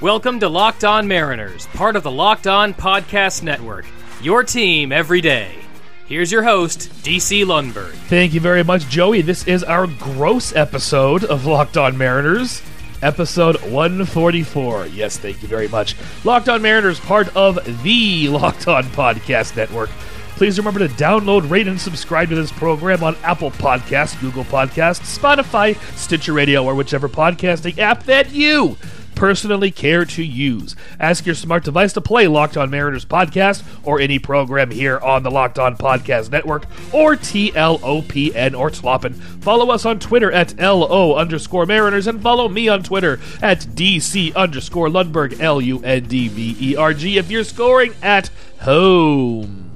Welcome to Locked On Mariners, part of the Locked On Podcast Network. Your team every day. Here's your host, DC Lundberg. Thank you very much, Joey. This is our gross episode of Locked On Mariners, episode 144. Yes, thank you very much. Locked On Mariners, part of the Locked On Podcast Network. Please remember to download, rate, and subscribe to this program on Apple Podcasts, Google Podcasts, Spotify, Stitcher Radio, or whichever podcasting app that you personally care to use. Ask your smart device to play Locked On Mariners podcast or any program here on the Locked On Podcast Network or TLOPN or Sloppin. Follow us on Twitter at LO underscore Mariners and follow me on Twitter at DC underscore Lundberg, L U N D V E R G if you're scoring at home.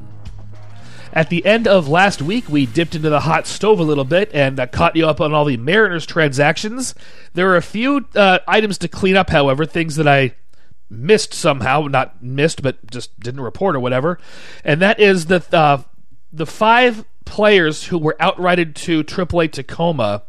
At the end of last week, we dipped into the hot stove a little bit and uh, caught you up on all the Mariners transactions. There are a few uh, items to clean up, however, things that I missed somehow, not missed, but just didn't report or whatever. And that is that uh, the five players who were outrighted to AAA Tacoma.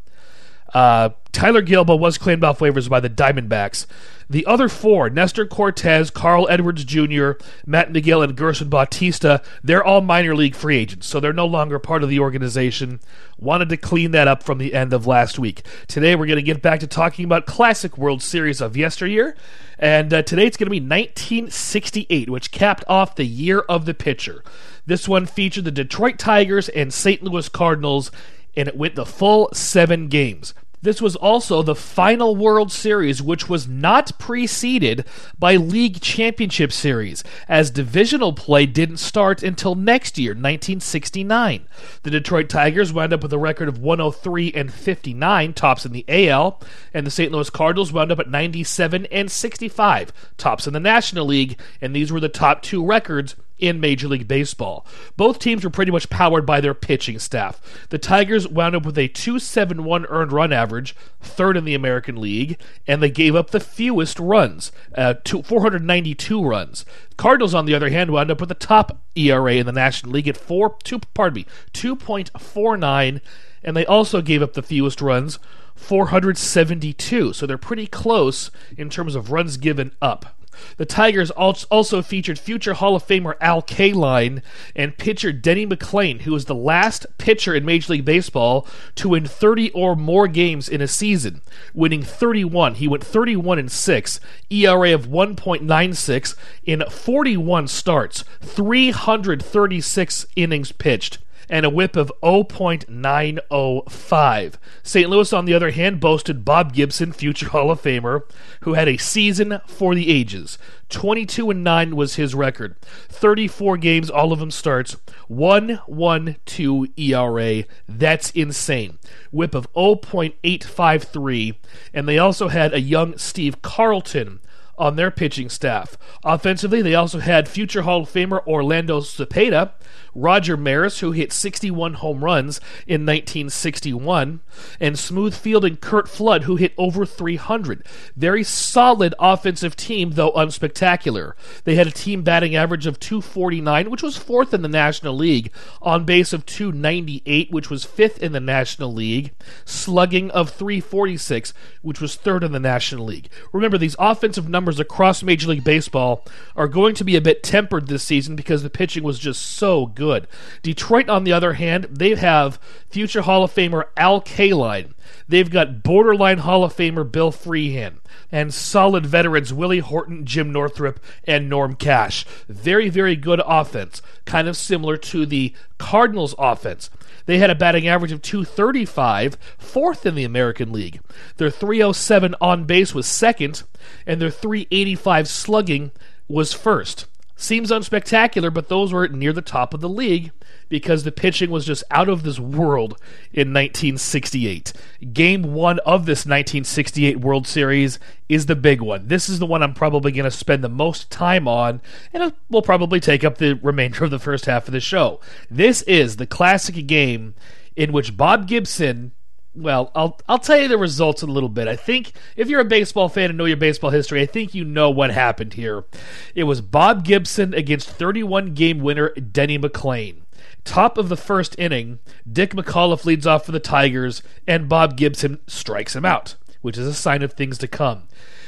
Uh, Taylor Guilbeau was claimed off waivers by the Diamondbacks. The other four, Nestor Cortes, Carl Edwards Jr., Matt Magill, and Gerson Bautista, they're all minor league free agents, so they're no longer part of the organization. Wanted to clean that up from the end of last week. Today we're going to get back to talking about classic World Series of yesteryear, and uh, today it's going to be 1968, which capped off the year of the pitcher. This one featured the Detroit Tigers and St. Louis Cardinals, and it went the full seven games. This was also the final World Series, which was not preceded by League Championship Series, as divisional play didn't start until next year, 1969. The Detroit Tigers wound up with a record of 103 and 59, tops in the AL, and the St. Louis Cardinals wound up at 97 and 65, tops in the National League, and these were the top two records in Major League Baseball. Both teams were pretty much powered by their pitching staff. The Tigers wound up with a 271 earned run average, third in the American League, and they gave up the fewest runs, uh, 492 runs. Cardinals, on the other hand, wound up with the top ERA in the National League at four, two, pardon me, 2.49, and they also gave up the fewest runs, 472. So they're pretty close in terms of runs given up. The Tigers also featured future Hall of Famer Al Kaline and pitcher Denny McLain, who was the last pitcher in Major League Baseball to win 30 or more games in a season, winning 31. He went 31 and 6, ERA of 1.96 in 41 starts, 336 innings pitched and a whip of 0.905. St. Louis, on the other hand, boasted Bob Gibson, future Hall of Famer, who had a season for the ages. 22 and 9 was his record. 34 games, all of them starts. 1.12 ERA. That's insane. Whip of 0.853. And they also had a young Steve Carlton on their pitching staff. Offensively, they also had future Hall of Famer Orlando Cepeda, Roger Maris, who hit 61 home runs in 1961, and smooth fielding Curt Flood, who hit over 300. Very solid offensive team, though unspectacular. They had a team batting average of 249, which was fourth in the National League, on base of 298, which was fifth in the National League, slugging of 346, which was third in the National League. Remember, these offensive numbers across Major League Baseball are going to be a bit tempered this season because the pitching was just so good good. Detroit, on the other hand, they have future Hall of Famer Al Kaline. They've got borderline Hall of Famer Bill Freehan and solid veterans Willie Horton, Jim Northrup, and Norm Cash. Very, very good offense, kind of similar to the Cardinals' offense. They had a batting average of 235, fourth in the American League. Their 307 on base was second, and their 385 slugging was first. Seems unspectacular, but those were near the top of the league because the pitching was just out of this world in 1968. Game one of this 1968 World Series is the big one. This is the one I'm probably going to spend the most time on, and it will probably take up the remainder of the first half of the show. This is the classic game in which Bob Gibson well, I'll I'll tell you the results in a little bit. I think if you're a baseball fan and know your baseball history, I think you know what happened here. It was Bob Gibson against 31 game winner Denny McLain. Top of the first inning, Dick McAuliffe leads off for the Tigers, and Bob Gibson strikes him out, which is a sign of things to come.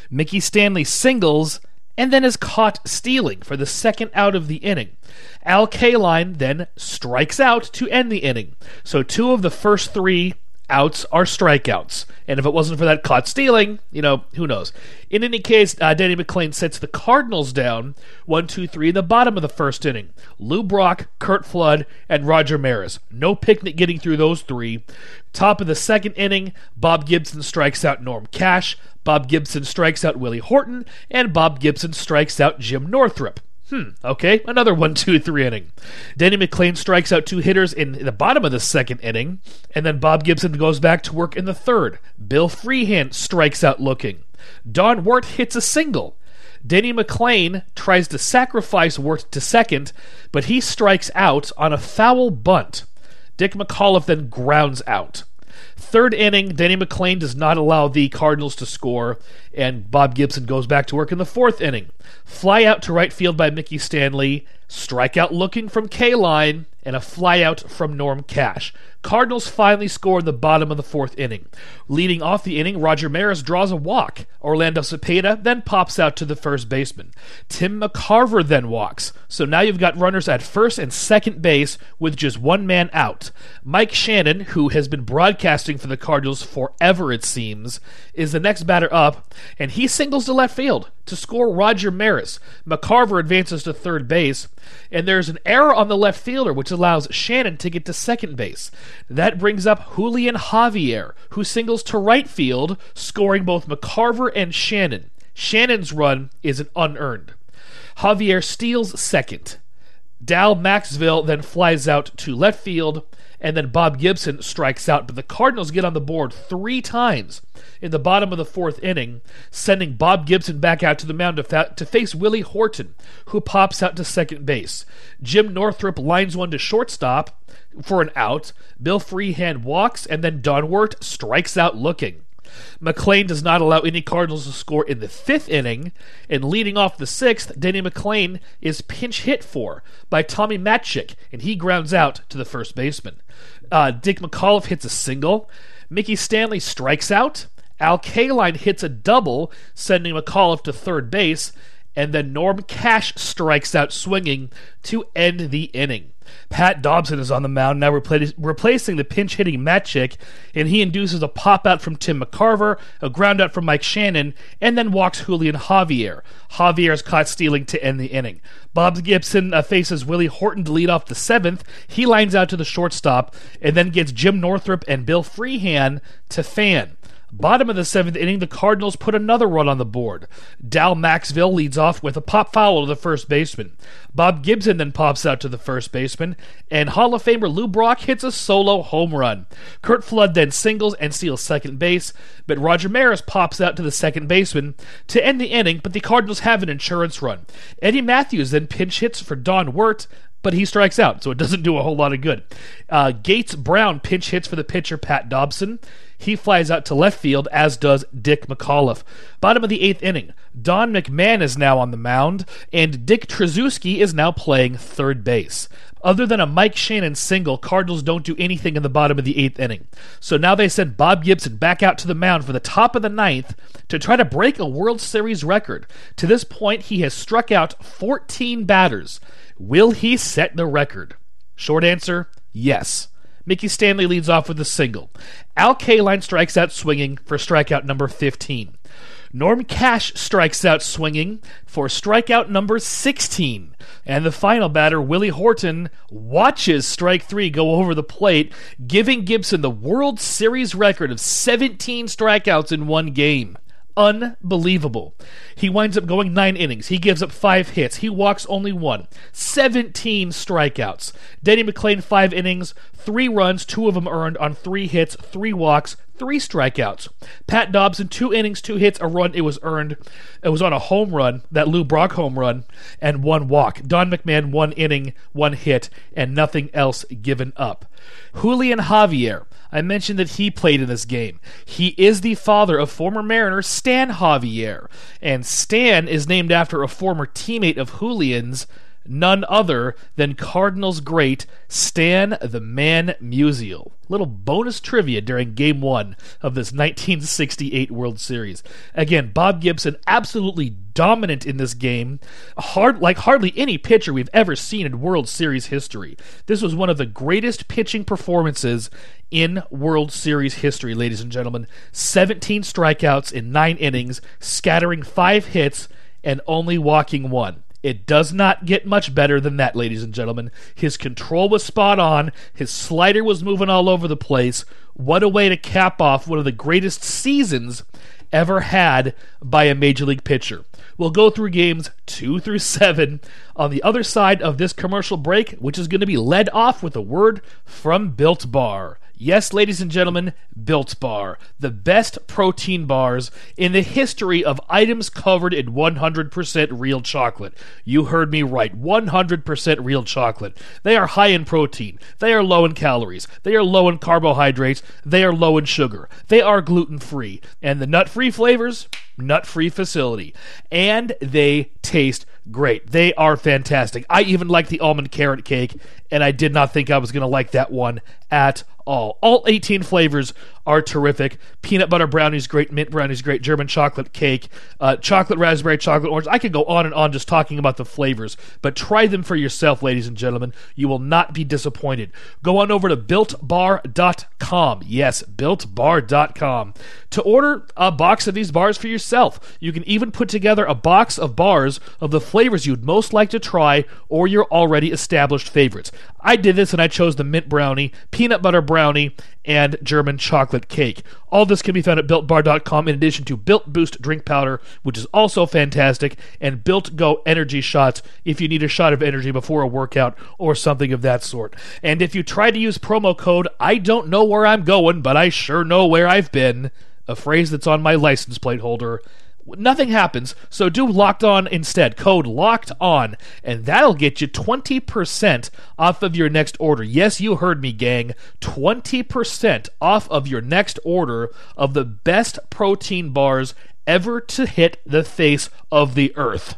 Mickey Stanley singles and then is caught stealing for the second out of the inning. Al Kaline then strikes out to end the inning. So two of the first three outs are strikeouts. And if it wasn't for that caught stealing, you know, who knows. In any case, uh, Danny McLain sets the Cardinals down 1 2 3 in the bottom of the first inning. Lou Brock, Curt Flood, and Roger Maris. No picnic getting through those three. Top of the second inning, Bob Gibson strikes out Norm Cash. Bob Gibson strikes out Willie Horton. And Bob Gibson strikes out Jim Northrup. Hmm, okay, another one, two, three inning. Danny McLain strikes out two hitters in the bottom of the second inning, and then Bob Gibson goes back to work in the third. Bill Freehan strikes out looking. Don Wert hits a single. Danny McLain tries to sacrifice Wert to second, but he strikes out on a foul bunt. Dick McAuliffe then grounds out. Third inning, Danny McLain does not allow the Cardinals to score, and Bob Gibson goes back to work in the fourth inning. Fly out to right field by Mickey Stanley, strikeout looking from Kaline, and a flyout from Norm Cash. Cardinals finally score in the bottom of the fourth inning. Leading off the inning, Roger Maris draws a walk. Orlando Cepeda then pops out to the first baseman. Tim McCarver then walks. So now you've got runners at first and second base with just one man out. Mike Shannon, who has been broadcasting for the Cardinals forever, it seems, is the next batter up, and he singles to left field to score Roger Maris. McCarver advances to third base, and there's an error on the left fielder, which allows Shannon to get to second base. That brings up Julian Javier, who singles to right field, scoring both McCarver and Shannon. Shannon's run is an unearned. Javier steals second. Dal Maxville then flies out to left field, and then Bob Gibson strikes out. But the Cardinals get on the board three times in the bottom of the fourth inning, sending Bob Gibson back out to the mound to, fa- to face Willie Horton, who pops out to second base. Jim Northrup lines one to shortstop for an out. Bill Freehan walks, and then Don Wert strikes out looking. McLain does not allow any Cardinals to score in the fifth inning, and leading off the sixth, Danny McLain is pinch hit for by Tommy Matchick, and he grounds out to the first baseman. Uh, Dick McAuliffe hits a single. Mickey Stanley strikes out. Al Kaline hits a double, sending McAuliffe to third base, and then Norm Cash strikes out swinging to end the inning. Pat Dobson is on the mound now, repla- replacing the pinch hitting Matchick, and he induces a pop out from Tim McCarver, a ground out from Mike Shannon, and then walks Julian Javier. Javier is caught stealing to end the inning. Bob Gibson uh, faces Willie Horton to lead off the seventh. He lines out to the shortstop, and then gets Jim Northrup and Bill Freehan to fan. Bottom of the seventh inning, the Cardinals put another run on the board. Dal Maxville leads off with a pop foul to the first baseman. Bob Gibson then pops out to the first baseman, and Hall of Famer Lou Brock hits a solo home run. Curt Flood then singles and steals second base, but Roger Maris pops out to the second baseman to end the inning, but the Cardinals have an insurance run. Eddie Mathews then pinch hits for Don Wert, but he strikes out, so it doesn't do a whole lot of good. Uh, Gates Brown pinch hits for the pitcher Pat Dobson. He flies out to left field, as does Dick McAuliffe. Bottom of the eighth inning, Don McMahon is now on the mound, and Dick Tracewski is now playing third base. Other than a Mike Shannon single, Cardinals don't do anything in the bottom of the eighth inning. So now they send Bob Gibson back out to the mound for the top of the ninth to try to break a World Series record. To this point, he has struck out 14 batters. Will he set the record? Short answer yes. Mickey Stanley leads off with a single. Al Kaline strikes out swinging for strikeout number 15. Norm Cash strikes out swinging for strikeout number 16. And the final batter, Willie Horton, watches strike three go over the plate, giving Gibson the World Series record of 17 strikeouts in one game unbelievable. He winds up going nine innings. He gives up five hits. He walks only one. 17 strikeouts. Danny McLain, five innings, three runs, two of them earned on three hits, three walks, three strikeouts. Pat Dobson, two innings, two hits, a run. It was earned. It was on a home run, that Lou Brock home run, and one walk. Don McMahon, one inning, one hit, and nothing else given up. Julian Javier. I mentioned that he played in this game. He is the father of former Mariner Stan Javier, and Stan is named after a former teammate of Julian's, none other than Cardinals great Stan the Man Musial. Little bonus trivia during game one of this 1968 World Series. Again, Bob Gibson absolutely dominant in this game, hard like hardly any pitcher we've ever seen in World Series history. This was one of the greatest pitching performances in World Series history, ladies and gentlemen. 17 strikeouts in 9 innings, scattering 5 hits and only walking 1. It does not get much better than that, ladies and gentlemen. His control was spot on. His slider was moving all over the place. What a way to cap off one of the greatest seasons ever had by a major league pitcher. We'll go through games two through seven on the other side of this commercial break, which is going to be led off with a word from Built Bar. Yes, ladies and gentlemen, Built Bar, the best protein bars in the history of items covered in 100% real chocolate. You heard me right, 100% real chocolate. They are high in protein, they are low in calories, they are low in carbohydrates, they are low in sugar, they are gluten free, and the nut free flavors, nut free facility, and they taste great. They are fantastic. I even like the almond carrot cake, and I did not think I was going to like that one at all. All 18 flavors are terrific. Peanut butter brownies, great. Mint brownies, great. German chocolate cake, uh, chocolate raspberry, chocolate orange. I could go on and on just talking about the flavors, but try them for yourself, ladies and gentlemen. You will not be disappointed. Go on over to builtbar.com. Yes, builtbar.com to order a box of these bars for yourself. You can even put together a box of bars of the flavors you'd most like to try or your already established favorites. I did this and I chose the mint brownie, peanut butter brownie, and German chocolate cake. All this can be found at builtbar.com in addition to Built Boost drink powder, which is also fantastic, and Built Go energy shots if you need a shot of energy before a workout or something of that sort. And if you try to use promo code I don't know where I'm going, but I sure know where I've been, a phrase that's on my license plate holder, nothing happens. So do locked on instead. Code locked on, and that'll get you 20% off of your next order. Yes, you heard me, gang. 20% off of your next order of the best protein bars ever to hit the face of the earth.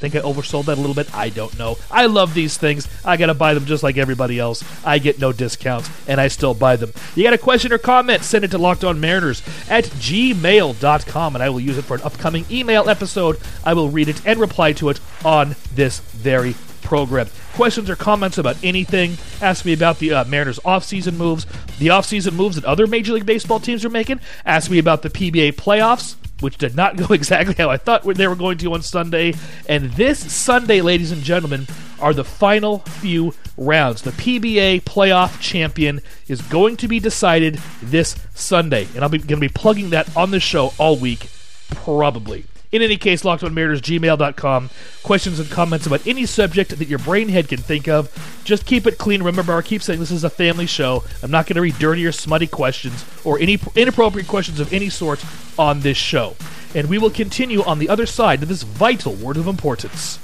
Think I oversold that a little bit? I don't know. I love these things. I gotta buy them just like everybody else. I get no discounts, and I still buy them. You got a question or comment? Send it to LockedOnMariners at gmail.com, and I will use it for an upcoming email episode. I will read it and reply to it on this very program. Questions or comments about anything? Ask me about the uh, Mariners offseason moves, the offseason moves that other Major League Baseball teams are making. Ask me about the PBA playoffs which did not go exactly how I thought they were going to on Sunday. And this Sunday, ladies and gentlemen, are the final few rounds. The PBA playoff champion is going to be decided this Sunday. And I'm going to be plugging that on the show all week, probably. In any case, lockedonmariners, Questions and comments about any subject that your brain head can think of. Just keep it clean. Remember, I keep saying this is a family show. I'm not going to read dirty or smutty questions or any inappropriate questions of any sort on this show. And we will continue on the other side of this vital word of importance.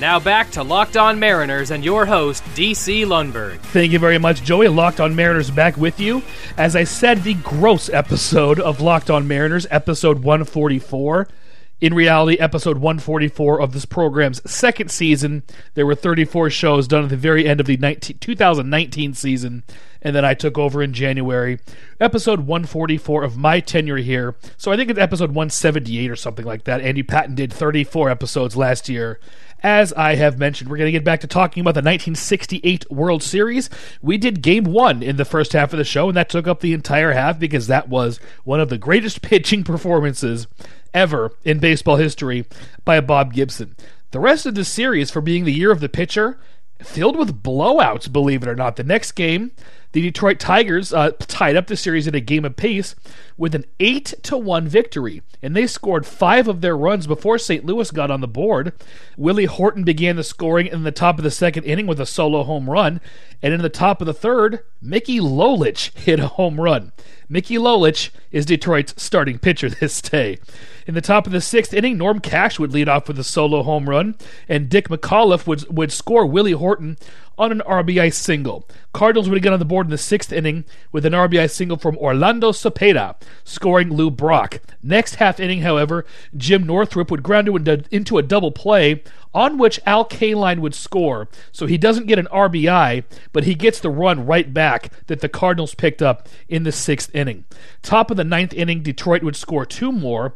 Now back to Locked On Mariners and your host, DC Lundberg. Thank you very much, Joey. Locked On Mariners back with you. As I said, the gross episode of Locked On Mariners, episode 144. In reality, episode 144 of this program's second season. There were 34 shows done at the very end of the 19, 2019 season, and then I took over in January. Episode 144 of my tenure here. So I think it's episode 178 or something like that. Andy Patton did 34 episodes last year as I have mentioned, we're going to get back to talking about the 1968 World Series. We did game one in the first half of the show, and that took up the entire half because that was one of the greatest pitching performances ever in baseball history by Bob Gibson. The rest of the series, for being the year of the pitcher, filled with blowouts, believe it or not. The next game, the Detroit Tigers uh, tied up the series at a game apiece with an 8 to 1 victory, and they scored five of their runs before St. Louis got on the board. Willie Horton began the scoring in the top of the second inning with a solo home run, and in the top of the third, Mickey Lolich hit a home run. Mickey Lolich is Detroit's starting pitcher this day. In the top of the sixth inning, Norm Cash would lead off with a solo home run, and Dick McAuliffe would, would score Willie Horton on an RBI single. Cardinals would get on the board in the sixth inning with an RBI single from Orlando Cepeda, scoring Lou Brock. Next half inning, however, Jim Northrup would ground into a double play on which Al Kaline would score. So he doesn't get an RBI, but he gets the run right back that the Cardinals picked up in the sixth inning. Top of the ninth inning, Detroit would score two more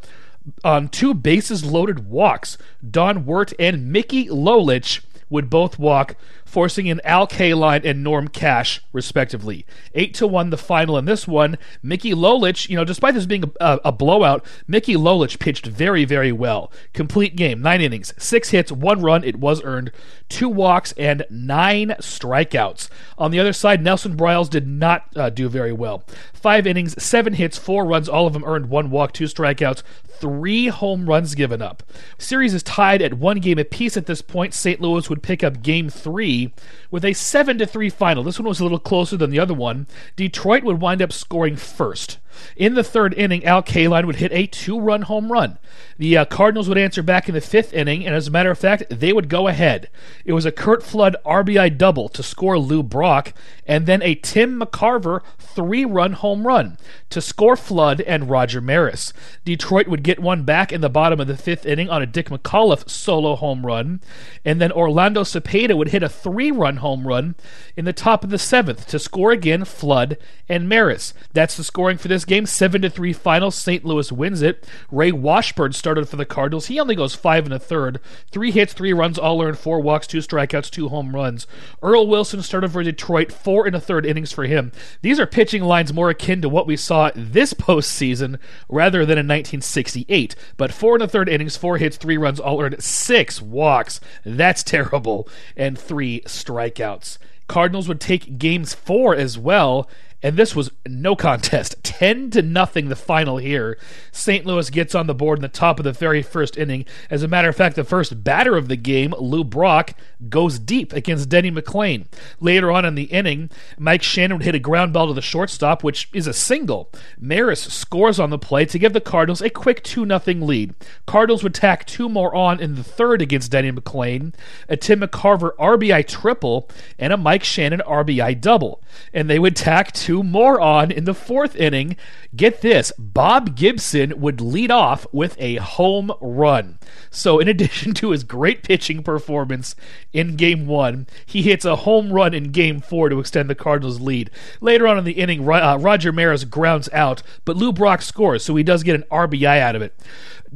on two bases loaded walks. Don Wert and Mickey Lolich would both walk forcing in Al Kaline and Norm Cash, respectively. 8 to 1 the final in this one. Mickey Lolich, you know, despite this being a, a, blowout, Mickey Lolich pitched very, very well. Complete game, nine innings, six hits, one run, it was earned, two walks, and nine strikeouts. On the other side, Nelson Briles did not uh, do very well. Five innings, seven hits, four runs, all of them earned, one walk, two strikeouts, three home runs given up. Series is tied at one game apiece at this point. St. Louis would pick up game three with a 7 to 3 final. This one was a little closer than the other one. Detroit would wind up scoring first. In the third inning, Al Kaline would hit a two run home run. The uh, Cardinals would answer back in the fifth inning, and as a matter of fact, they would go ahead. It was a Curt Flood RBI double to score Lou Brock, and then a Tim McCarver three run home run to score Flood and Roger Maris. Detroit would get one back in the bottom of the fifth inning on a Dick McAuliffe solo home run, and then Orlando Cepeda would hit a three run home run in the top of the seventh to score again Flood and Maris. That's the scoring for this game, 7 to 3 final. St. Louis wins it. Ray Washburn started for the Cardinals. He only goes 5 and a third. Three hits, three runs, all earned, four walks, two strikeouts, two home runs. Earl Wilson started for Detroit, four and a third innings for him. These are pitching lines more akin to what we saw this postseason rather than in 1968. But four and a third innings, four hits, three runs, all earned, six walks. That's terrible. And three strikeouts. Cardinals would take games four as well and this was no contest. 10 to nothing the final here. St. Louis gets on the board in the top of the very first inning. As a matter of fact, the first batter of the game, Lou Brock, goes deep against Denny McLain. Later on in the inning, Mike Shannon would hit a ground ball to the shortstop, which is a single. Maris scores on the play to give the Cardinals a quick 2 0 lead. Cardinals would tack two more on in the third against Denny McLain, a Tim McCarver RBI triple, and a Mike Shannon RBI double. And they would tack two two more on in the fourth inning. Get this Bob Gibson would lead off with a home run. So, in addition to his great pitching performance in game one, he hits a home run in game four to extend the Cardinals' lead. Later on in the inning, uh, Roger Maris grounds out, but Lou Brock scores, so he does get an RBI out of it.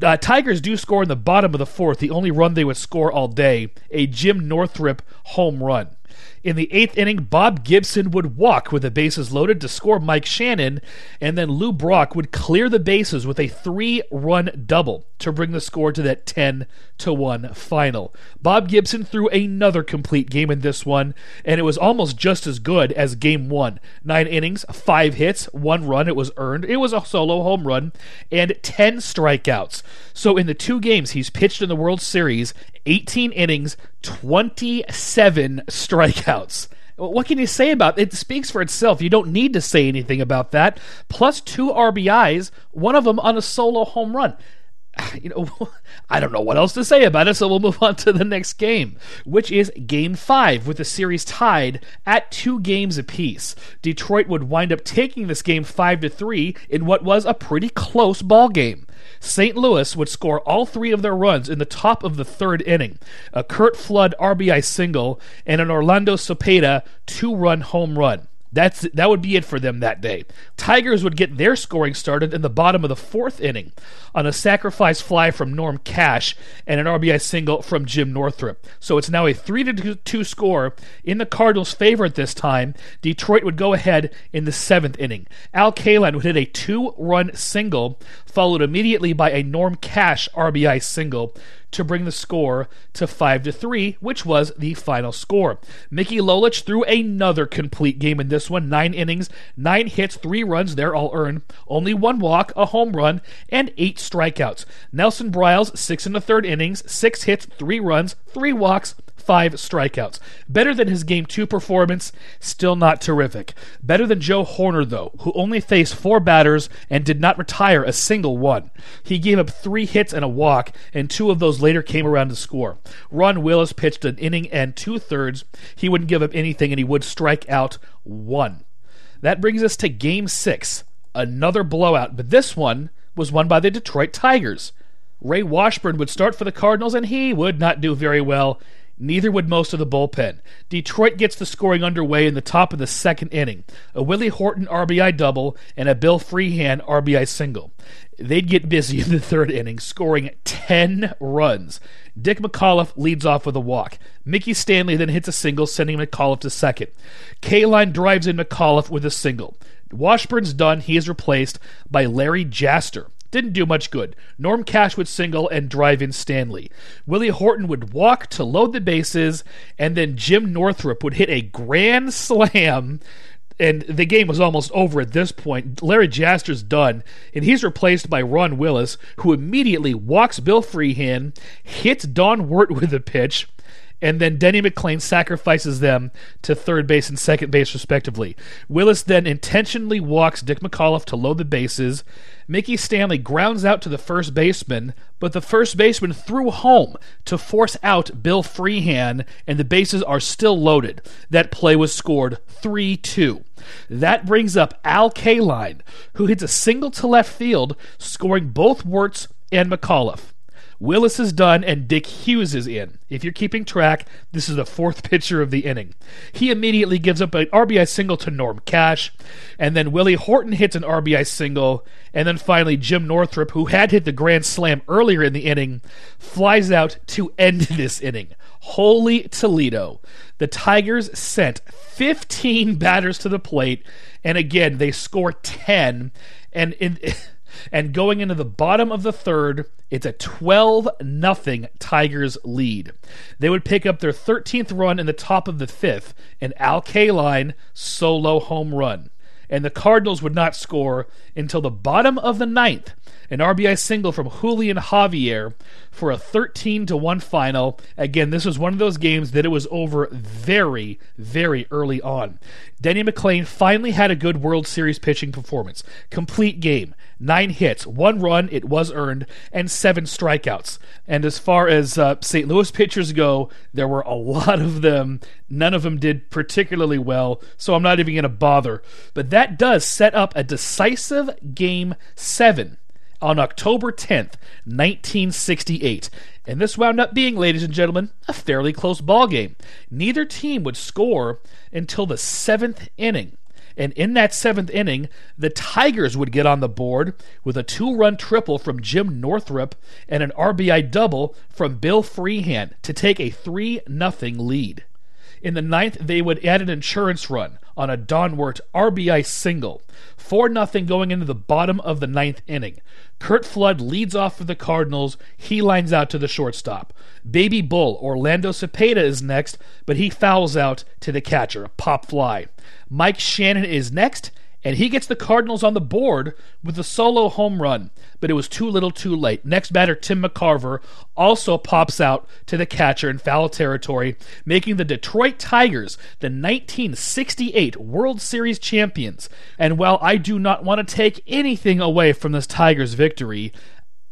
Uh, Tigers do score in the bottom of the fourth, the only run they would score all day, a Jim Northrup home run. In the eighth inning, Bob Gibson would walk with the bases loaded to score Mike Shannon, and then Lou Brock would clear the bases with a three run double to bring the score to that 10 to 1 final. Bob Gibson threw another complete game in this one, and it was almost just as good as game one. Nine innings, five hits, one run, it was earned. It was a solo home run, and 10 strikeouts. So in the two games he's pitched in the World Series, 18 innings, 27 strikeouts. What can you say about it? It speaks for itself. You don't need to say anything about that. Plus two RBIs, one of them on a solo home run. You know, I don't know what else to say about it, so we'll move on to the next game, which is Game 5, with the series tied at two games apiece. Detroit would wind up taking this game 5 to 3 in what was a pretty close ball game. St. Louis would score all three of their runs in the top of the third inning a Curt Flood RBI single and an Orlando Cepeda two run home run. That's that would be it for them that day. Tigers would get their scoring started in the bottom of the fourth inning on a sacrifice fly from Norm Cash and an RBI single from Jim Northrup. So it's now a three to two score in the Cardinals' favor at this time. Detroit would go ahead in the seventh inning. Al Kaline would hit a two-run single, followed immediately by a Norm Cash RBI single to bring the score to 5 to 3, which was the final score. Mickey Lolich threw another complete game in this one, 9 innings, 9 hits, 3 runs, they're all earned, only one walk, a home run, and 8 strikeouts. Nelson Briles, 6 in the third innings, 6 hits, 3 runs, 3 walks, five strikeouts. Better than his game two performance, still not terrific. Better than Joe Hoerner, though, who only faced four batters and did not retire a single one. He gave up three hits and a walk, and two of those later came around to score. Ron Willis pitched an inning and two thirds. He wouldn't give up anything, and he would strike out one. That brings us to game six. Another blowout, but this one was won by the Detroit Tigers. Ray Washburn would start for the Cardinals, and he would not do very well. Neither would most of the bullpen. Detroit gets the scoring underway in the top of the second inning. A Willie Horton RBI double and a Bill Freehan RBI single. They'd get busy in the third inning, scoring 10 runs. Dick McAuliffe leads off with a walk. Mickey Stanley then hits a single, sending McAuliffe to second. Kaline drives in McAuliffe with a single. Washburn's done. He is replaced by Larry Jaster. Didn't do much good. Norm Cash would single and drive in Stanley. Willie Horton would walk to load the bases, and then Jim Northrup would hit a grand slam. And the game was almost over at this point. Larry Jaster's done, and he's replaced by Ron Willis, who immediately walks Bill Freehan, hits Don Wert with a pitch, and then Denny McLain sacrifices them to third base and second base, respectively. Willis then intentionally walks Dick McAuliffe to load the bases. Mickey Stanley grounds out to the first baseman, but the first baseman threw home to force out Bill Freehan, and the bases are still loaded. That play was scored 3 2. That brings up Al Kaline, who hits a single to left field, scoring both Wertz and McAuliffe. Willis is done and Dick Hughes is in. If you're keeping track, this is the fourth pitcher of the inning. He immediately gives up an RBI single to Norm Cash, and then Willie Horton hits an RBI single, and then finally Jim Northrup, who had hit the grand slam earlier in the inning, flies out to end this inning. Holy Toledo. The Tigers sent 15 batters to the plate, and again, they score 10. And in. And going into the bottom of the third, it's a 12 nothing Tigers lead. They would pick up their 13th run in the top of the fifth, an Al Kaline solo home run. And the Cardinals would not score until the bottom of the ninth, an RBI single from Julian Javier for a 13 to 1 final. Again, this was one of those games that it was over very, very early on. Denny McLain finally had a good World Series pitching performance. Complete game, nine hits, one run, it was earned, and seven strikeouts. And as far as uh, St. Louis pitchers go, there were a lot of them. None of them did particularly well, so I'm not even going to bother. But that does set up a decisive game seven on October 10th, 1968. And this wound up being, ladies and gentlemen, a fairly close ball game. Neither team would score until the seventh inning. And in that seventh inning, the Tigers would get on the board with a two run triple from Jim Northrup and an RBI double from Bill Freehan to take a 3 0 lead. In the ninth, they would add an insurance run on a Don Wert RBI single. 4 0 going into the bottom of the ninth inning. Curt Flood leads off for the Cardinals. He lines out to the shortstop. Baby Bull, Orlando Cepeda is next, but he fouls out to the catcher, a pop fly. Mike Shannon is next, and he gets the Cardinals on the board with a solo home run, but it was too little too late. Next batter, Tim McCarver, also pops out to the catcher in foul territory, making the Detroit Tigers the 1968 World Series champions. And while I do not want to take anything away from this Tigers victory,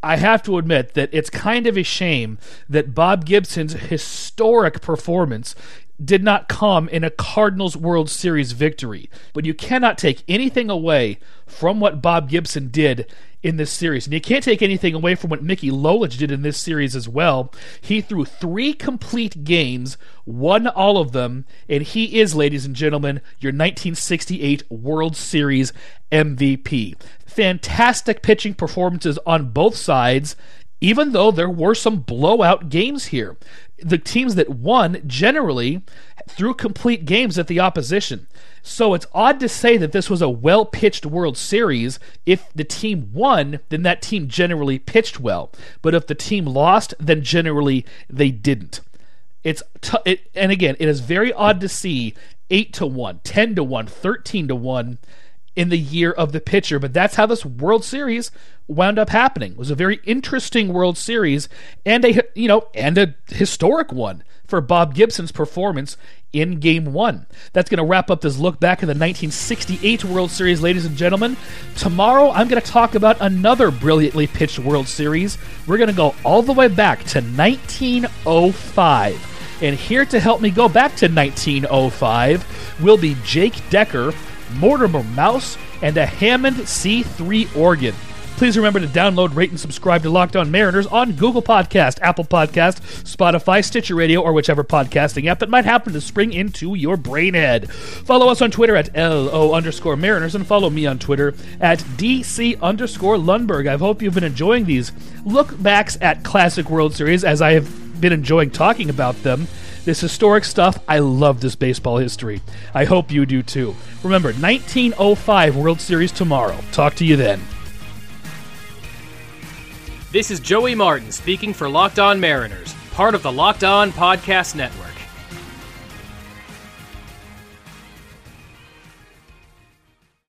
I have to admit that it's kind of a shame that Bob Gibson's historic performance did not come in a Cardinals World Series victory. But you cannot take anything away from what Bob Gibson did in this series. And you can't take anything away from what Mickey Lolich did in this series as well. He threw three complete games, won all of them, and he is, ladies and gentlemen, your 1968 World Series MVP. Fantastic pitching performances on both sides even though there were some blowout games here the teams that won generally threw complete games at the opposition. So it's odd to say that this was a well pitched World Series. If the team won, then that team generally pitched well. But if the team lost, then generally they didn't. It's t- it, and again, it is very odd to see 8 to 1, 10 to 1, 13 to 1 in the year of the pitcher. But that's how this World Series wound up happening. It was a very interesting World Series and a you know and a historic one for Bob Gibson's performance in Game 1. That's going to wrap up this look back at the 1968 World Series, ladies and gentlemen. Tomorrow, I'm going to talk about another brilliantly pitched World Series. We're going to go all the way back to 1905. And here to help me go back to 1905 will be Jake Decker, Mortimer Mouse, and a Hammond C3 organ. Please remember to download, rate, and subscribe to Locked On Mariners on Google Podcast, Apple Podcast, Spotify, Stitcher Radio, or whichever podcasting app that might happen to spring into your brainhead. Follow us on Twitter at LO underscore Mariners and follow me on Twitter at DC underscore Lundberg. I hope you've been enjoying these look backs at Classic World Series as I have been enjoying talking about them. This historic stuff, I love this baseball history. I hope you do too. Remember, 1905 World Series tomorrow. Talk to you then. This is Joey Martin speaking for Locked On Mariners, part of the Locked On Podcast Network.